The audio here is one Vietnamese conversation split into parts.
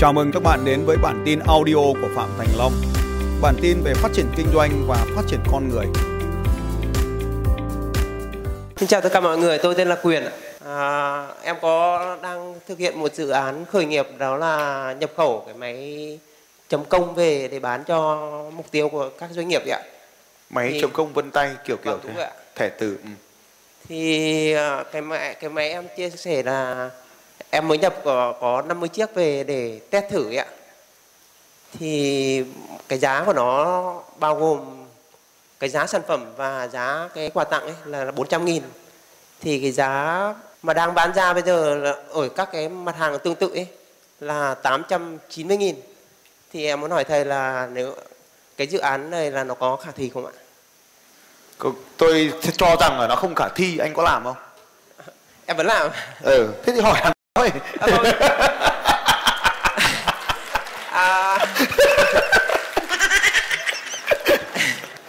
Chào mừng các bạn đến với bản tin audio của Phạm Thành Long. Bản tin về phát triển kinh doanh và phát triển con người. Xin chào tất cả mọi người, tôi tên là Quyền. À, em có đang thực hiện một dự án khởi nghiệp đó là nhập khẩu cái máy chấm công về để bán cho mục tiêu của các doanh nghiệp ạ. máy Thì- chấm công vân tay kiểu kiểu Vâng, đúng thế thẻ từ ừ. Thì à, cái máy cái máy em chia sẻ là em mới nhập có, có 50 chiếc về để test thử ấy ạ. Thì cái giá của nó bao gồm cái giá sản phẩm và giá cái quà tặng ấy là 400 nghìn thì cái giá mà đang bán ra bây giờ là ở các cái mặt hàng tương tự ấy là 890 nghìn thì em muốn hỏi thầy là nếu cái dự án này là nó có khả thi không ạ? Tôi cho rằng là nó không khả thi anh có làm không Em vẫn làm. ừ thế thì hỏi thôi. À, vâng. à,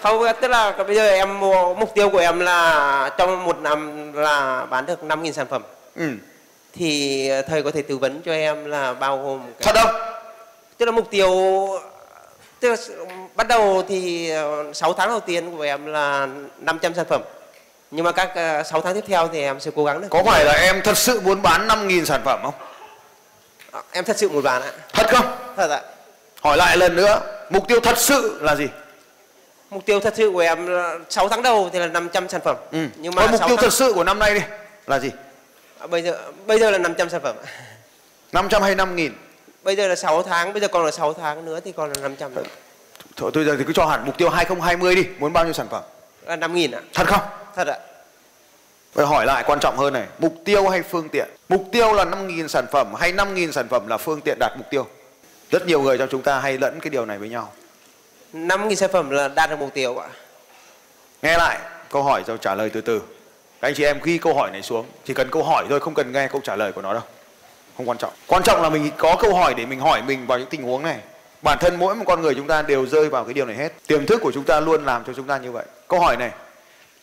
không tức là bây giờ em mua- mục tiêu của em là trong một năm là bán được 5.000 sản phẩm. Ừ. thì thầy có thể tư vấn cho em là bao gồm cái, thật không? Tức là mục tiêu tức là bắt đầu thì 6 tháng đầu tiên của em là 500 sản phẩm nhưng mà các 6 tháng tiếp theo thì em sẽ cố gắng được có phải là em thật sự muốn bán 5.000 sản phẩm không? À, em thật sự muốn bán ạ. Thật không? Thật ạ. Hỏi lại lần nữa mục tiêu thật sự là gì? Mục tiêu thật sự của em là 6 tháng đầu thì là 500 sản phẩm. Ừ. nhưng mà Còn mục 6 tiêu tháng... thật sự của năm nay đi là gì? À, bây giờ bây giờ là 500 sản phẩm 500 hay 5.000 bây giờ là 6 tháng bây giờ còn là 6 tháng nữa thì còn là 500 nữa. thôi tôi giờ thì cứ cho hẳn mục tiêu 2020 đi muốn bao nhiêu sản phẩm? Là 5 nghìn ạ. Thật không thật ạ Vậy hỏi lại quan trọng hơn này, mục tiêu hay phương tiện? Mục tiêu là 5.000 sản phẩm hay 5.000 sản phẩm là phương tiện đạt mục tiêu? Rất nhiều người trong chúng ta hay lẫn cái điều này với nhau. 5 nghìn sản phẩm là đạt được mục tiêu ạ Nghe lại câu hỏi rồi trả lời từ từ. Các anh chị em ghi câu hỏi này xuống, chỉ cần câu hỏi thôi, không cần nghe câu trả lời của nó đâu. Không quan trọng. Quan trọng là mình có câu hỏi để mình hỏi mình vào những tình huống này. Bản thân mỗi một con người chúng ta đều rơi vào cái điều này hết. Tiềm thức của chúng ta luôn làm cho chúng ta như vậy. Câu hỏi này,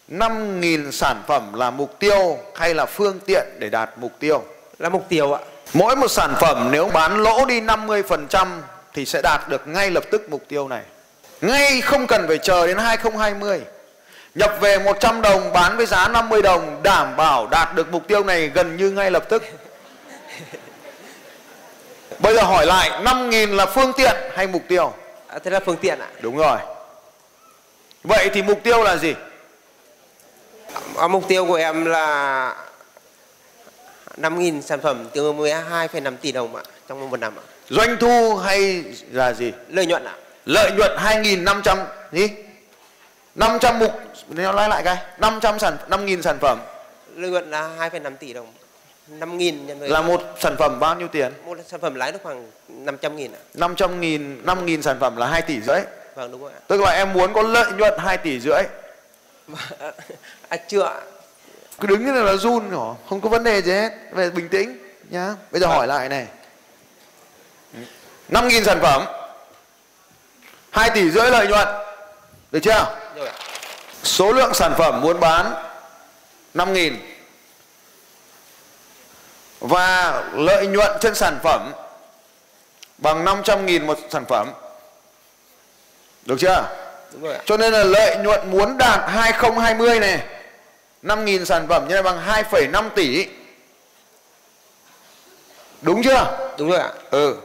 5.000 sản phẩm là mục tiêu hay là phương tiện để đạt mục tiêu? là mục tiêu ạ Mỗi một sản phẩm nếu bán lỗ đi 50% thì sẽ đạt được ngay lập tức mục tiêu này. Ngay không cần phải chờ đến 2020. Nhập về 100 đồng bán với giá 50 đồng đảm bảo đạt được mục tiêu này gần như ngay lập tức. Bây giờ hỏi lại 5.000 là phương tiện hay mục tiêu? à, thế là phương tiện ạ Đúng rồi. Vậy thì mục tiêu là gì? À, mục tiêu của em là 5 nghìn sản phẩm tương đương với 2,5 tỷ đồng ạ trong một năm ạ. Doanh thu hay là gì? lợi nhuận ạ. Lợi nhuận 2.500 gì? 500 mục nó nói lại cái 500 sản 5.000 sản phẩm. Lợi nhuận là 2,5 tỷ đồng 5 nghìn nhân với là một sản phẩm bao nhiêu tiền? Một sản phẩm lãi được khoảng 500 nghìn ạ. 500 nghìn 5.000 sản phẩm là 2 tỷ rưỡi. Vâng đúng rồi ạ. Tức là em muốn có lợi nhuận 2 tỷ rưỡi à, chưa cứ đứng như là nó run hả không có vấn đề gì hết. Về bình tĩnh nhá. Bây giờ hỏi lại này. 5.000 sản phẩm 2 tỷ rưỡi lợi nhuận. Được chưa? Ạ. Số lượng sản phẩm muốn bán 5.000 Và lợi nhuận trên sản phẩm bằng 500.000 một sản phẩm. Được chưa? đúng rồi ạ. Cho nên là lợi nhuận muốn đạt 2020 này 5.000 sản phẩm như này bằng 2,5 tỷ Đúng chưa? đúng rồi ạ Ừ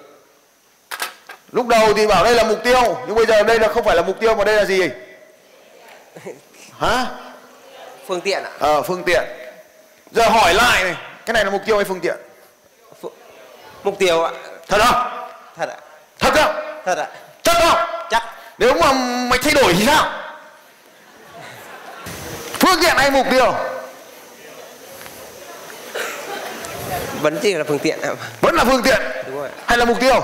Lúc đầu thì bảo đây là mục tiêu Nhưng bây giờ đây là không phải là mục tiêu mà đây là gì? Hả? phương tiện ạ Ờ, phương tiện. Giờ hỏi lại này, cái này là mục tiêu hay phương tiện? Phu- mục tiêu ạ Thật không? thật ạ Thật không? thật ạ Chắc không? chắc Nếu mà mày thay đổi thì sao? Phương tiện hay mục tiêu? vẫn chỉ là phương tiện ạ Vẫn là phương tiện đúng rồi hay là mục tiêu?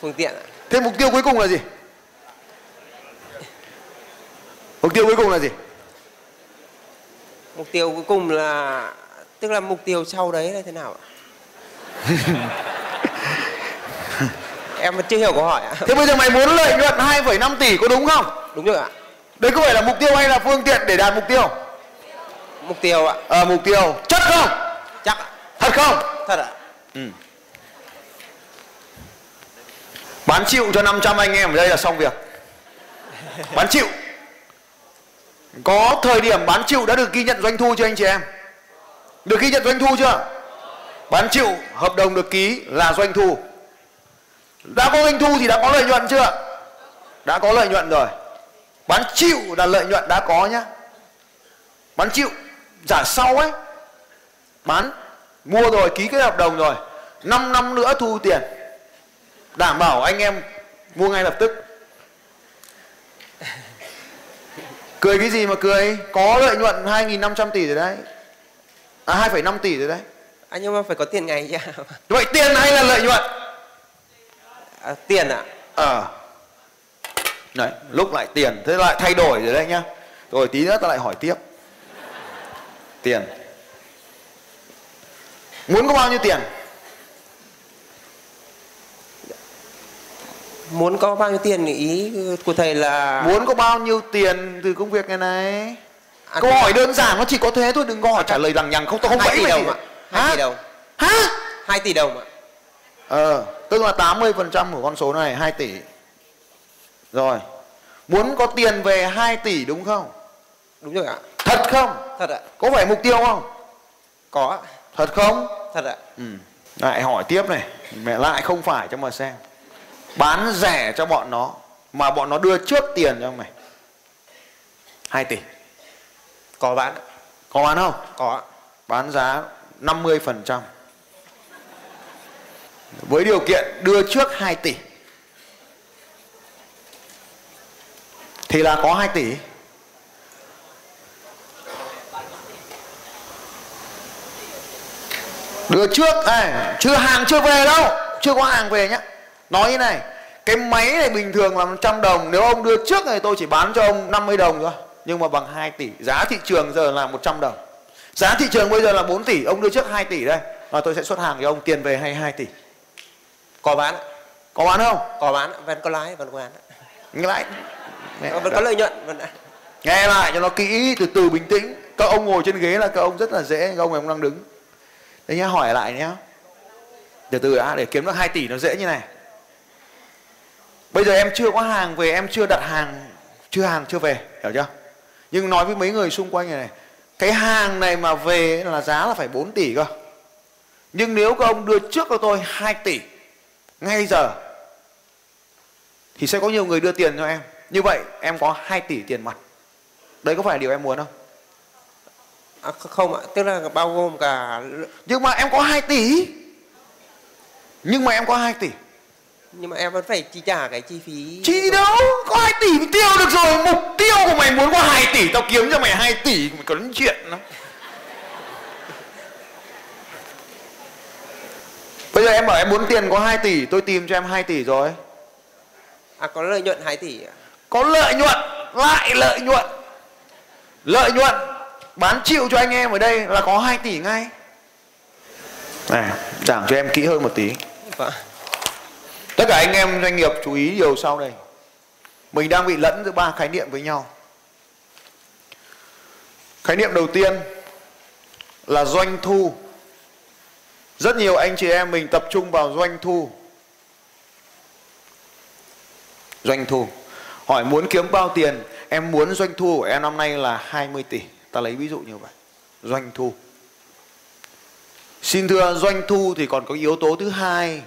phương tiện ạ Thế mục tiêu cuối cùng là gì? Mục tiêu cuối cùng là gì? mục tiêu cuối cùng là tức là mục tiêu sau đấy là thế nào ạ em chưa hiểu câu hỏi ạ Thế bây giờ mày muốn lợi nhuận 2,5 tỷ có đúng không? đúng rồi ạ Đấy có phải là mục tiêu hay là phương tiện để đạt mục tiêu? mục tiêu ạ Ờ, mục tiêu. Chắc không? chắc ạ Thật không? thật ạ Ừ. bán chịu cho 500 anh em ở đây là xong việc bán chịu có thời điểm bán chịu đã được ghi nhận doanh thu chưa anh chị em được ghi nhận doanh thu chưa bán chịu hợp đồng được ký là doanh thu đã có doanh thu thì đã có lợi nhuận chưa đã có lợi nhuận rồi bán chịu là lợi nhuận đã có nhá. Bán chịu trả sau ấy bán mua rồi ký cái hợp đồng rồi 5 năm nữa thu tiền. Đảm bảo anh em mua ngay lập tức. Cười cái gì mà cười? Có lợi nhuận 2.500 tỷ rồi đấy. À 2,5 tỷ rồi đấy. Anh nhưng mà phải có tiền ngày chứ. Vậy tiền hay là lợi nhuận? À, tiền ạ. Ờ đấy lúc lại tiền thế lại thay đổi rồi đấy nhá. Rồi tí nữa ta lại hỏi tiếp. Tiền. Muốn có bao nhiêu tiền? Muốn có bao nhiêu tiền ý của thầy là muốn có bao nhiêu tiền từ công việc này này À, câu hỏi đơn giản nó chỉ có thế thôi đừng có hỏi trả lời lằng nhằng không tôi không bẫy tỷ đồng ạ. Hai tỷ đồng. Hả? Hai tỷ đồng ạ. Ờ tức là 80 phần trăm của con số này 2 tỷ rồi. Muốn có tiền về 2 tỷ đúng không? Đúng rồi ạ. Thật không? Thật ạ. Có phải mục tiêu không? Có ạ. Thật không? Thật ạ. Ừ. lại hỏi tiếp này. Mẹ lại không phải cho mà xem. Bán rẻ cho bọn nó mà bọn nó đưa trước tiền cho mày 2 tỷ. Có bán có bán không? Có bán giá 50% với điều kiện đưa trước 2 tỷ thì là có 2 tỷ. Đưa trước à, chưa hàng chưa về đâu chưa có hàng về nhá. Nói như này cái máy này bình thường là 100 đồng nếu ông đưa trước thì tôi chỉ bán cho ông 50 đồng thôi. Nhưng mà bằng 2 tỷ giá thị trường giờ là 100 đồng. Giá thị trường bây giờ là 4 tỷ ông đưa trước 2 tỷ đây. Và tôi sẽ xuất hàng cho ông tiền về hay 2 tỷ. Có bán. Có bán không? Có bán vẫn có lãi vẫn có bán. Ạ. Mẹ vẫn có lợi nhuận. Vẫn ạ. nghe lại cho nó kỹ từ từ bình tĩnh. Các ông ngồi trên ghế là các ông rất là dễ các ông này ông đang đứng. Đấy nhá hỏi lại nhá. Từ từ đã để kiếm được 2 tỷ nó dễ như này. Bây giờ em chưa có hàng về em chưa đặt hàng chưa hàng chưa về hiểu chưa? Nhưng nói với mấy người xung quanh này, này cái hàng này mà về là giá là phải 4 tỷ cơ. Nhưng nếu các ông đưa trước cho tôi 2 tỷ ngay giờ thì sẽ có nhiều người đưa tiền cho em như vậy em có 2 tỷ tiền mặt. Đấy có phải điều em muốn không? À, không ạ tức là bao gồm cả nhưng mà em có 2 tỷ. Nhưng mà em có 2 tỷ. Nhưng mà em vẫn phải chi trả cái chi phí Chi đâu? Có 2 tỷ mình tiêu được rồi. Mục tiêu của mày muốn có 2 tỷ Tao kiếm cho mày 2 tỷ. Mày có đến chuyện lắm Bây giờ em bảo em muốn tiền có 2 tỷ Tôi tìm cho em 2 tỷ rồi. À có lợi nhuận 2 tỷ ạ. Có lợi nhuận Lại lợi nhuận Lợi nhuận Bán chịu cho anh em ở đây là có 2 tỷ ngay Này giảng cho em kỹ hơn một tí Vâng. Tất cả anh em doanh nghiệp chú ý điều sau đây. Mình đang bị lẫn giữa ba khái niệm với nhau. Khái niệm đầu tiên là doanh thu. Rất nhiều anh chị em mình tập trung vào doanh thu. Doanh thu. Hỏi muốn kiếm bao tiền? Em muốn doanh thu của em năm nay là 20 tỷ. Ta lấy ví dụ như vậy. Doanh thu. Xin thưa, doanh thu thì còn có yếu tố thứ hai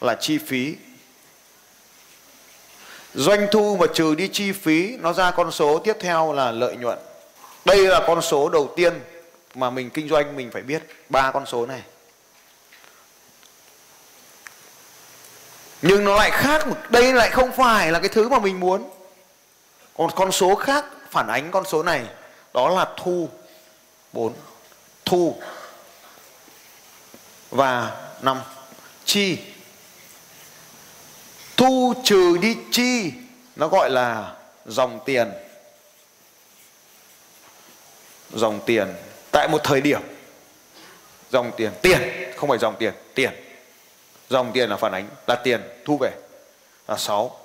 là chi phí. Doanh thu mà trừ đi chi phí, nó ra con số tiếp theo là lợi nhuận. Đây là con số đầu tiên mà mình kinh doanh mình phải biết ba con số này. Nhưng nó lại khác, đây lại không phải là cái thứ mà mình muốn. Còn con số khác phản ánh con số này đó là thu. 4 thu. Và 5 chi. Thu trừ đi chi nó gọi là dòng tiền. Dòng tiền. Tại một thời điểm dòng tiền. Tiền không phải dòng tiền tiền dòng tiền là phản ánh là tiền thu về. Là 6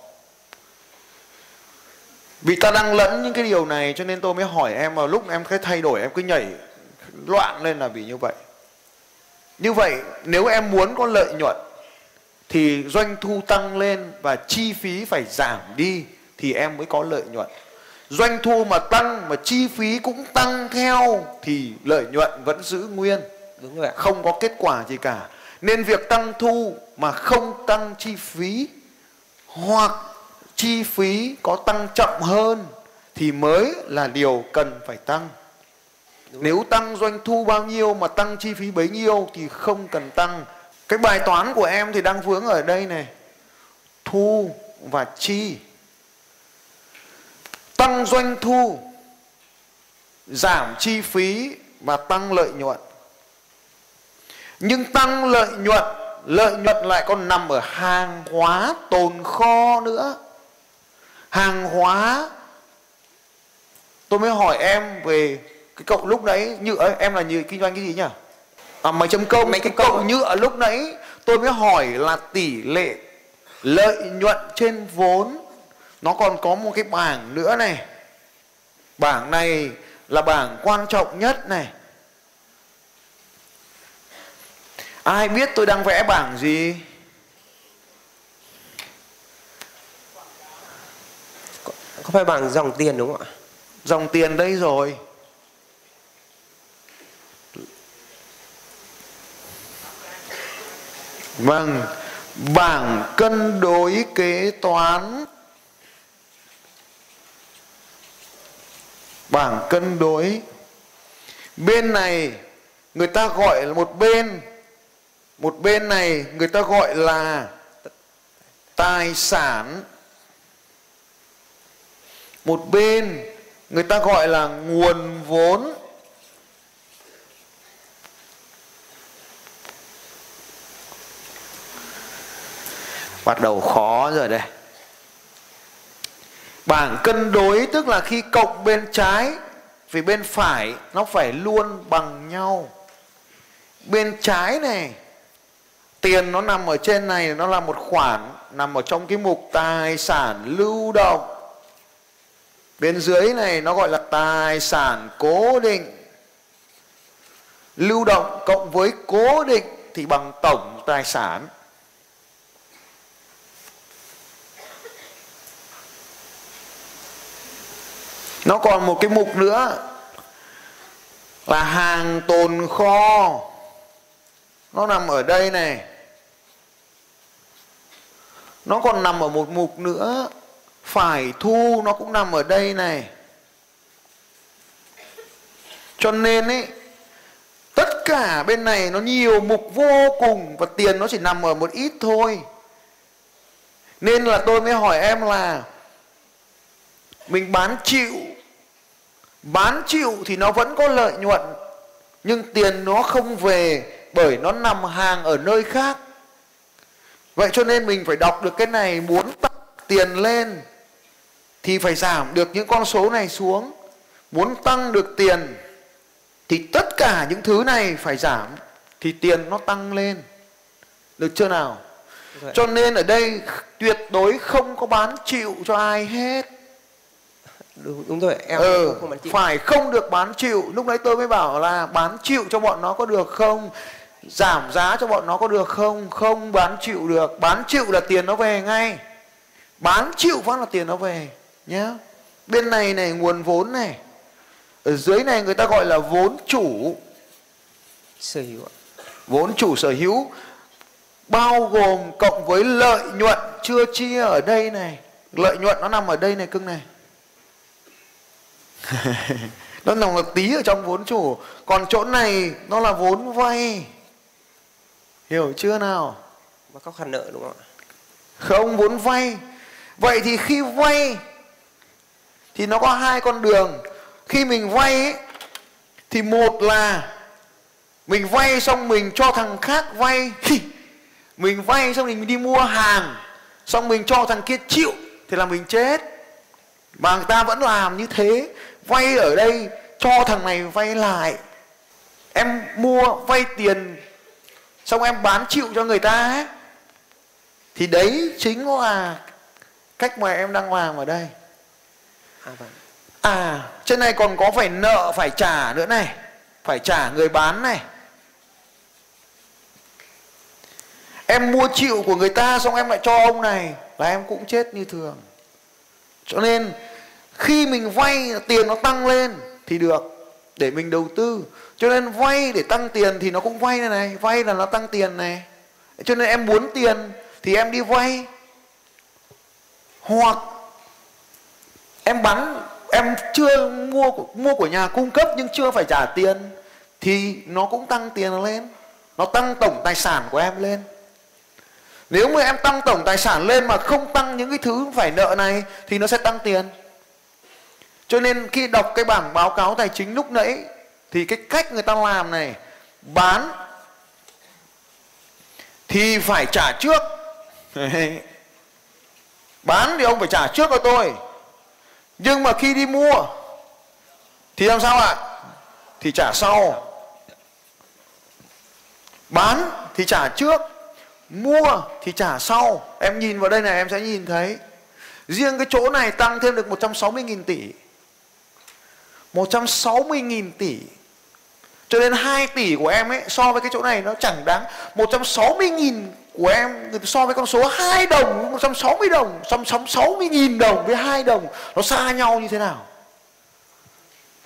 vì ta đang lẫn những cái điều này cho nên tôi mới hỏi em vào lúc em cái thay đổi em cứ nhảy loạn lên là vì như vậy. Như vậy nếu em muốn có lợi nhuận thì doanh thu tăng lên và chi phí phải giảm đi thì em mới có lợi nhuận. Doanh thu mà tăng mà chi phí cũng tăng theo thì lợi nhuận vẫn giữ nguyên. Đúng rồi không có kết quả gì cả nên việc tăng thu mà không tăng chi phí hoặc chi phí có tăng chậm hơn thì mới là điều cần phải tăng. Đúng nếu tăng doanh thu bao nhiêu mà tăng chi phí bấy nhiêu thì không cần tăng. Cái bài toán của em thì đang vướng ở đây này. Thu và chi. Tăng doanh thu giảm chi phí và tăng lợi nhuận nhưng tăng lợi nhuận lợi nhuận lại còn nằm ở hàng hóa tồn kho nữa. Hàng hóa tôi mới hỏi em về cái cậu lúc nãy nhựa em là như kinh doanh cái gì nhỉ? À, máy chấm công. Máy cái công. cậu ạ. nhựa lúc nãy tôi mới hỏi là tỷ lệ lợi nhuận trên vốn nó còn có một cái bảng nữa này. Bảng này là bảng quan trọng nhất này ai biết tôi đang vẽ bảng gì? Có phải bằng dòng tiền đúng không ạ? Dòng tiền đây rồi. Vâng bảng cân đối kế toán. Bảng cân đối. Bên này người ta gọi là một bên một bên này người ta gọi là tài sản. Một bên người ta gọi là nguồn vốn. Bắt đầu khó rồi đây. Bảng cân đối tức là khi cộng bên trái vì bên phải, nó phải luôn bằng nhau. Bên trái này tiền nó nằm ở trên này, nó là một khoản nằm ở trong cái mục tài sản lưu động. Bên dưới này nó gọi là tài sản cố định. Lưu động cộng với cố định thì bằng tổng tài sản. Nó còn một cái mục nữa là hàng tồn kho. Nó nằm ở đây này nó còn nằm ở một mục nữa. Phải thu, nó cũng nằm ở đây này. Cho nên ấy, tất cả bên này nó nhiều mục vô cùng và tiền nó chỉ nằm ở một ít thôi. Nên là tôi mới hỏi em là, mình bán chịu. Bán chịu thì nó vẫn có lợi nhuận, nhưng tiền nó không về bởi nó nằm hàng ở nơi khác vậy cho nên mình phải đọc được cái này muốn tăng tiền lên thì phải giảm được những con số này xuống. Muốn tăng được tiền thì tất cả những thứ này phải giảm thì tiền nó tăng lên. Được chưa nào? Rồi. cho nên ở đây tuyệt đối không có bán chịu cho ai hết. Đúng, đúng rồi em ừ, không, không bán chịu. phải không được bán chịu. Lúc đấy tôi mới bảo là bán chịu cho bọn nó có được không giảm giá cho bọn nó có được không? Không bán chịu được. Bán chịu là tiền nó về ngay. Bán chịu phát là tiền nó về nhé bên này này nguồn vốn này. Ở dưới này người ta gọi là vốn chủ. Sở hữu vốn chủ sở hữu. Bao gồm cộng với lợi nhuận chưa chia ở đây này. Lợi nhuận nó nằm ở đây này cưng này. Nó nằm một tí ở trong vốn chủ. Còn chỗ này nó là vốn vay hiểu chưa nào? Và các khoản nợ đúng không ạ? Không vốn vay. Vậy thì khi vay thì nó có hai con đường. Khi mình vay ấy, thì một là mình vay xong mình cho thằng khác vay. Mình vay xong mình đi mua hàng xong mình cho thằng kia chịu thì là mình chết. Mà người ta vẫn làm như thế. Vay ở đây cho thằng này vay lại. Em mua vay tiền xong em bán chịu cho người ta ấy. Thì đấy chính là cách mà em đang làm ở đây. À vâng. À trên này còn có phải nợ phải trả nữa này. Phải trả người bán này. Em mua chịu của người ta xong em lại cho ông này là em cũng chết như thường. Cho nên khi mình vay tiền nó tăng lên thì được để mình đầu tư. Cho nên vay để tăng tiền thì nó cũng vay này này, vay là nó tăng tiền này. Cho nên em muốn tiền thì em đi vay. Hoặc em bán, em chưa mua mua của nhà cung cấp nhưng chưa phải trả tiền thì nó cũng tăng tiền lên. Nó tăng tổng tài sản của em lên. Nếu mà em tăng tổng tài sản lên mà không tăng những cái thứ phải nợ này thì nó sẽ tăng tiền cho nên khi đọc cái bảng báo cáo tài chính lúc nãy, thì cái cách người ta làm này, bán thì phải trả trước. Bán thì ông phải trả trước cho tôi. Nhưng mà khi đi mua, thì làm sao ạ? Thì trả sau. Bán thì trả trước, mua thì trả sau. Em nhìn vào đây này, em sẽ nhìn thấy. Riêng cái chỗ này tăng thêm được 160.000 tỷ. 160.000 tỷ. Cho nên 2 tỷ của em ấy so với cái chỗ này nó chẳng đáng. 160.000 của em so với con số 2 đồng 160 đồng 160.000 đồng với 2 đồng, nó xa nhau như thế nào?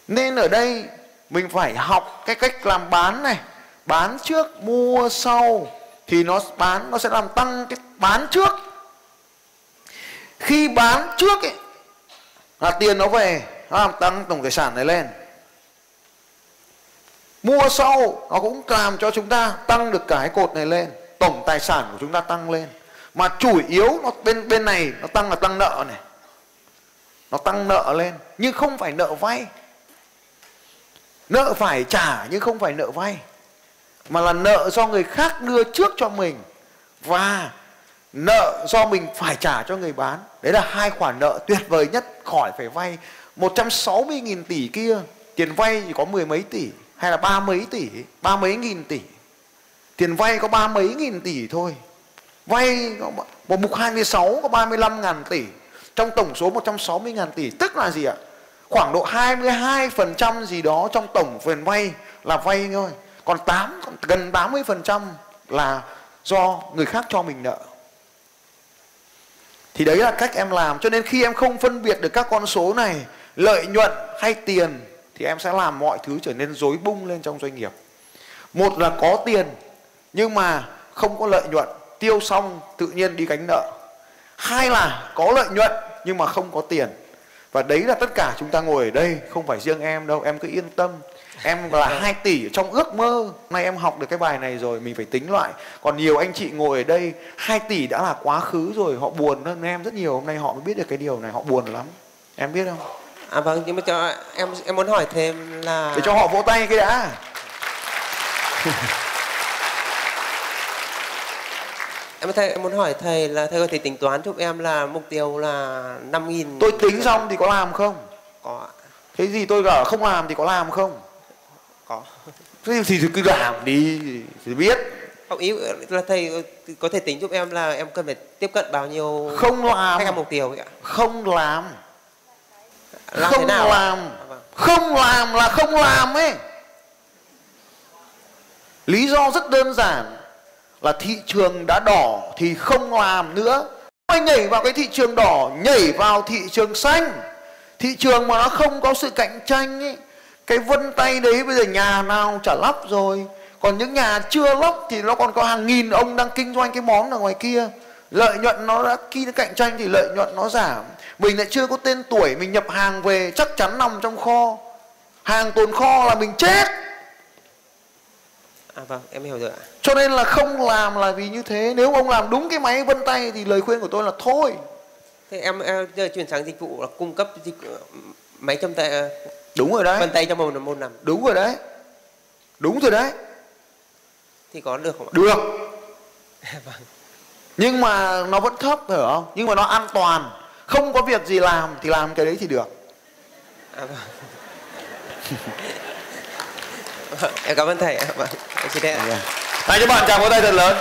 Nên ở đây mình phải học cái cách làm bán này. Bán trước, mua sau. Thì nó bán, nó sẽ làm tăng cái bán trước. Khi bán trước ấy, là tiền nó về nó làm tăng tổng tài sản này lên. Mua sau, nó cũng làm cho chúng ta tăng được cái cột này lên. Tổng tài sản của chúng ta tăng lên. Mà chủ yếu nó bên bên này nó tăng là tăng nợ này. Nó tăng nợ lên, nhưng không phải nợ vay. Nợ phải trả, nhưng không phải nợ vay. Mà là nợ do người khác đưa trước cho mình. Và nợ do mình phải trả cho người bán. Đấy là hai khoản nợ tuyệt vời nhất khỏi phải vay 160.000 tỷ kia, tiền vay chỉ có mười mấy tỷ, hay là ba mấy tỷ, ba mấy nghìn tỷ. Tiền vay có ba mấy nghìn tỷ thôi. Vay có một mục 26 có 35 ngàn tỷ. Trong tổng số 160 ngàn tỷ, tức là gì ạ? Khoảng độ 22% gì đó trong tổng phần vay là vay thôi. Còn 8 gần 80% là do người khác cho mình nợ. Thì đấy là cách em làm. Cho nên khi em không phân biệt được các con số này lợi nhuận hay tiền thì em sẽ làm mọi thứ trở nên rối bung lên trong doanh nghiệp. Một là có tiền nhưng mà không có lợi nhuận tiêu xong tự nhiên đi gánh nợ. Hai là có lợi nhuận nhưng mà không có tiền. Và đấy là tất cả chúng ta ngồi ở đây không phải riêng em đâu em cứ yên tâm. Em là 2 tỷ trong ước mơ. Nay em học được cái bài này rồi mình phải tính lại. Còn nhiều anh chị ngồi ở đây 2 tỷ đã là quá khứ rồi họ buồn hơn em rất nhiều. Hôm nay họ mới biết được cái điều này họ buồn lắm. Em biết không À vâng, nhưng mà cho em em muốn hỏi thêm là để cho họ vỗ tay cái đã. Em thầy em muốn hỏi thầy là thầy có thể tính toán giúp em là mục tiêu là 5.000 tôi tính xong thì có làm không? Có thế gì tôi bảo không làm thì có làm không? Có. Thế thì cứ làm đi thì biết. Không ý là thầy có thể tính giúp em là em cần phải tiếp cận bao nhiêu không làm. khách hàng mục tiêu ạ? Không làm làm không thế nào làm. À, không làm là không làm ấy. Lý do rất đơn giản là thị trường đã đỏ thì không làm nữa. Anh nhảy vào cái thị trường đỏ nhảy vào thị trường xanh. Thị trường mà nó không có sự cạnh tranh ấy cái vân tay đấy bây giờ nhà nào chả lắp rồi. Còn những nhà chưa lắp thì nó còn có hàng nghìn ông đang kinh doanh cái món ở ngoài kia lợi nhuận nó đã khi nó cạnh tranh thì lợi nhuận nó giảm. Mình lại chưa có tên tuổi mình nhập hàng về chắc chắn nằm trong kho. Hàng tồn kho là mình chết. À vâng em hiểu rồi ạ. Cho nên là không làm là vì như thế. Nếu ông làm đúng cái máy vân tay thì lời khuyên của tôi là thôi. Thế em, em giờ chuyển sang dịch vụ là cung cấp dịch máy châm tay ờ, đúng rồi đấy. vân tay trong một môn nằm đúng rồi đấy. Đúng rồi đấy. Thì có được không ạ? Được. Vâng nhưng mà nó vẫn thấp hiểu không nhưng mà nó an toàn không có việc gì làm thì làm cái đấy thì được à vâng Vâng, em cảm ơn thầy ạ. vâng em xin phép ạ. Tại cho bạn chào vỗ tay thật lớn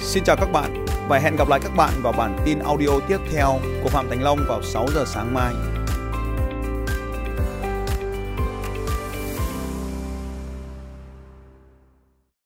Xin chào các bạn và hẹn gặp lại các bạn vào bản tin audio tiếp theo của Phạm Thành Long vào 6 giờ sáng mai.